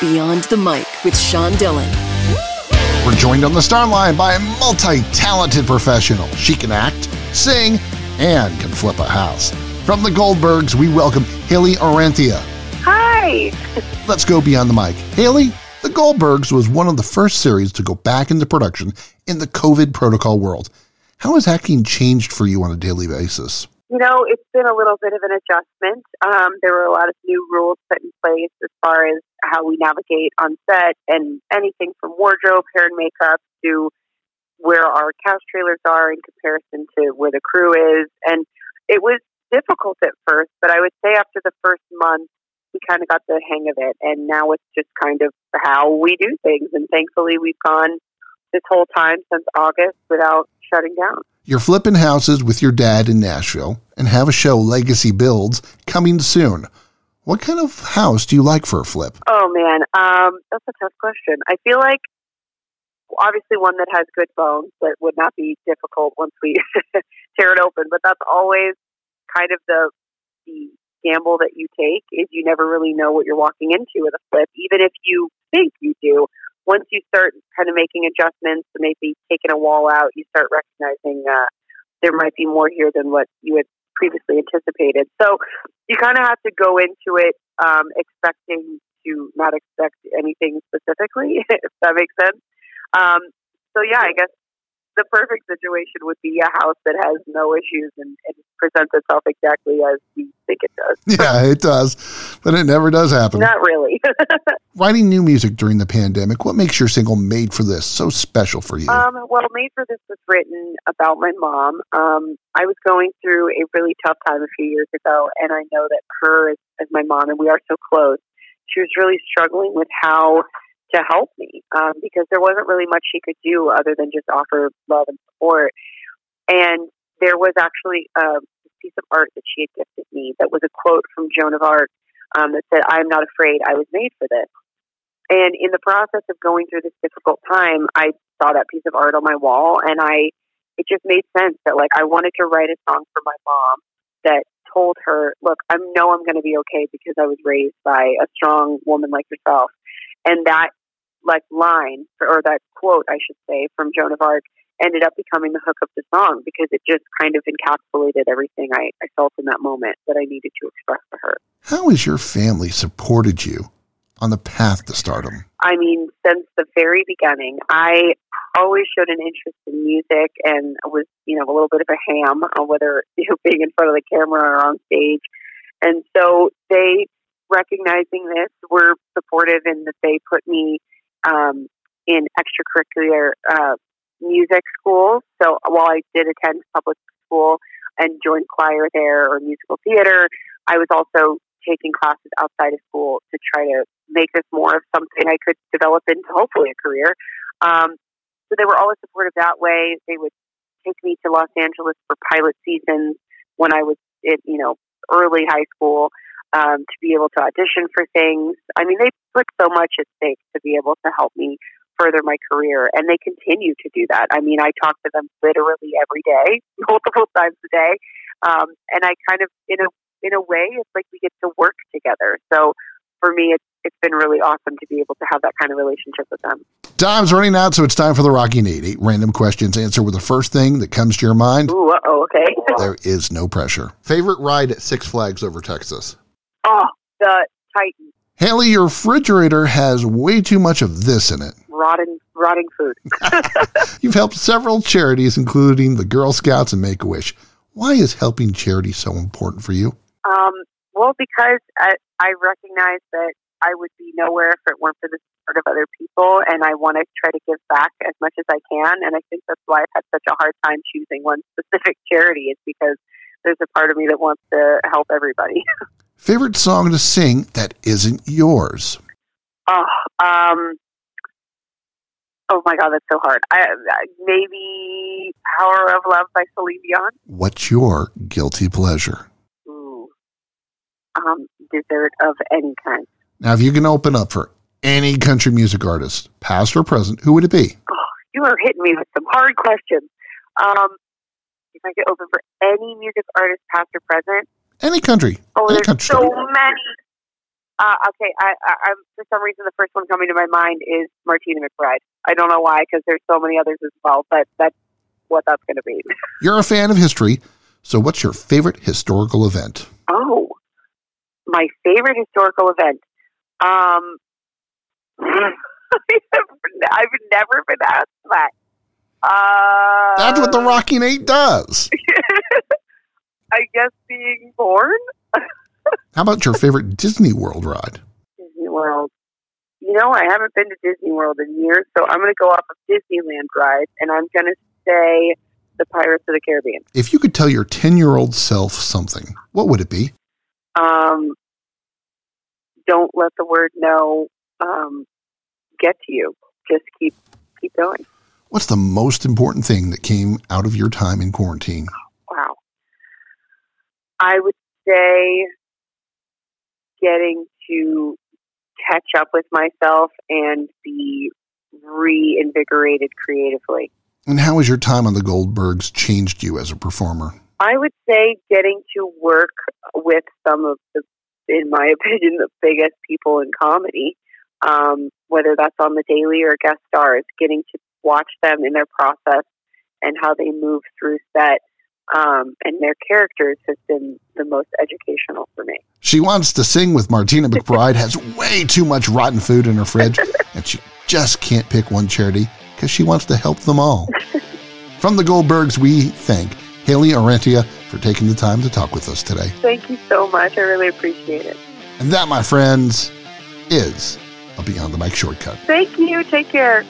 Beyond the Mic with Sean Dillon. We're joined on the star line by a multi talented professional. She can act, sing, and can flip a house. From the Goldbergs, we welcome Haley Orrantia. Hi. Let's go beyond the mic. Haley, The Goldbergs was one of the first series to go back into production in the COVID protocol world. How has acting changed for you on a daily basis? You know, it's been a little bit of an adjustment. Um, there were a lot of new rules put in place as far as how we navigate on set and anything from wardrobe, hair, and makeup to where our cast trailers are in comparison to where the crew is. And it was difficult at first, but I would say after the first month, we kind of got the hang of it. And now it's just kind of how we do things. And thankfully, we've gone this whole time since August without shutting down. You're flipping houses with your dad in Nashville and have a show, Legacy Builds, coming soon. What kind of house do you like for a flip? Oh man, um, that's a tough question. I feel like obviously one that has good bones that would not be difficult once we tear it open. But that's always kind of the the gamble that you take is you never really know what you're walking into with a flip, even if you think you do. Once you start kind of making adjustments, and maybe taking a wall out, you start recognizing uh, there might be more here than what you had previously anticipated. So you kind of have to go into it um, expecting to not expect anything specifically, if that makes sense. Um, so yeah, I guess the perfect situation would be a house that has no issues and, and, presents itself exactly as we think it does. Yeah, it does, but it never does happen. Not really. Writing new music during the pandemic, what makes your single "Made for This" so special for you? Um, well, "Made for This" was written about my mom. Um, I was going through a really tough time a few years ago, and I know that her, as, as my mom, and we are so close, she was really struggling with how to help me um, because there wasn't really much she could do other than just offer love and support. And there was actually a piece of art that she had gifted me that was a quote from Joan of Arc um, that said, "I'm not afraid. I was made for this." And in the process of going through this difficult time, I saw that piece of art on my wall, and I it just made sense that like I wanted to write a song for my mom that told her, "Look, I know I'm going to be okay because I was raised by a strong woman like yourself." And that like line or that quote, I should say, from Joan of Arc ended up becoming the hook of the song because it just kind of encapsulated everything I, I felt in that moment that I needed to express to her. How has your family supported you on the path to stardom? I mean, since the very beginning, I always showed an interest in music and was, you know, a little bit of a ham on whether you know being in front of the camera or on stage. And so they recognizing this were supportive in that they put me um, in extracurricular uh, music schools. So while I did attend public school and joined choir there or musical theater, I was also taking classes outside of school to try to make this more of something I could develop into hopefully a career. Um, so they were always supportive that way. They would take me to Los Angeles for pilot seasons when I was in, you know, early high school um, to be able to audition for things. I mean, they put so much at stake to be able to help me further my career, and they continue to do that. I mean, I talk to them literally every day, multiple times a day, um, and I kind of, in a in a way, it's like we get to work together. So for me, it's it's been really awesome to be able to have that kind of relationship with them. Time's running out, so it's time for the Rocky Nate. Eight random questions. Answer with the first thing that comes to your mind. Ooh, oh, okay. there is no pressure. Favorite ride at Six Flags over Texas? Oh, the Titan. Haley, your refrigerator has way too much of this in it. Rotting, rotting food. You've helped several charities, including the Girl Scouts and Make a Wish. Why is helping charity so important for you? Um, well, because I, I recognize that I would be nowhere if it weren't for the support of other people, and I want to try to give back as much as I can. And I think that's why I've had such a hard time choosing one specific charity, is because there's a part of me that wants to help everybody. Favorite song to sing that isn't yours? Oh, um, oh my God, that's so hard. I, maybe "Power of Love" by Celine Dion. What's your guilty pleasure? Ooh, um, dessert of any kind. Now, if you can open up for any country music artist, past or present, who would it be? Oh, you are hitting me with some hard questions. Um, if I could open for any music artist, past or present, any country. Oh, any there's country. so many. Uh, okay, I, I, I'm for some reason the first one coming to my mind is Martina McBride. I don't know why because there's so many others as well, but that's what that's going to be. You're a fan of history, so what's your favorite historical event? Oh, my favorite historical event. Um, I've never been asked that. Uh, That's what the Rocky Eight does. I guess being born. How about your favorite Disney World ride? Disney World. You know, I haven't been to Disney World in years, so I'm going to go off of Disneyland ride, and I'm going to say the Pirates of the Caribbean. If you could tell your 10 year old self something, what would it be? Um, don't let the word no um, get to you. Just keep keep going. What's the most important thing that came out of your time in quarantine? Wow. I would say getting to catch up with myself and be reinvigorated creatively. And how has your time on the Goldbergs changed you as a performer? I would say getting to work with some of the, in my opinion, the biggest people in comedy, um, whether that's on the daily or guest stars, getting to watch them in their process and how they move through set um, and their characters has been the most educational for me. She wants to sing with Martina McBride, has way too much rotten food in her fridge, and she just can't pick one charity because she wants to help them all. From the Goldbergs, we thank Haley Orrantia for taking the time to talk with us today. Thank you so much. I really appreciate it. And that, my friends, is a Beyond the Mic shortcut. Thank you. Take care.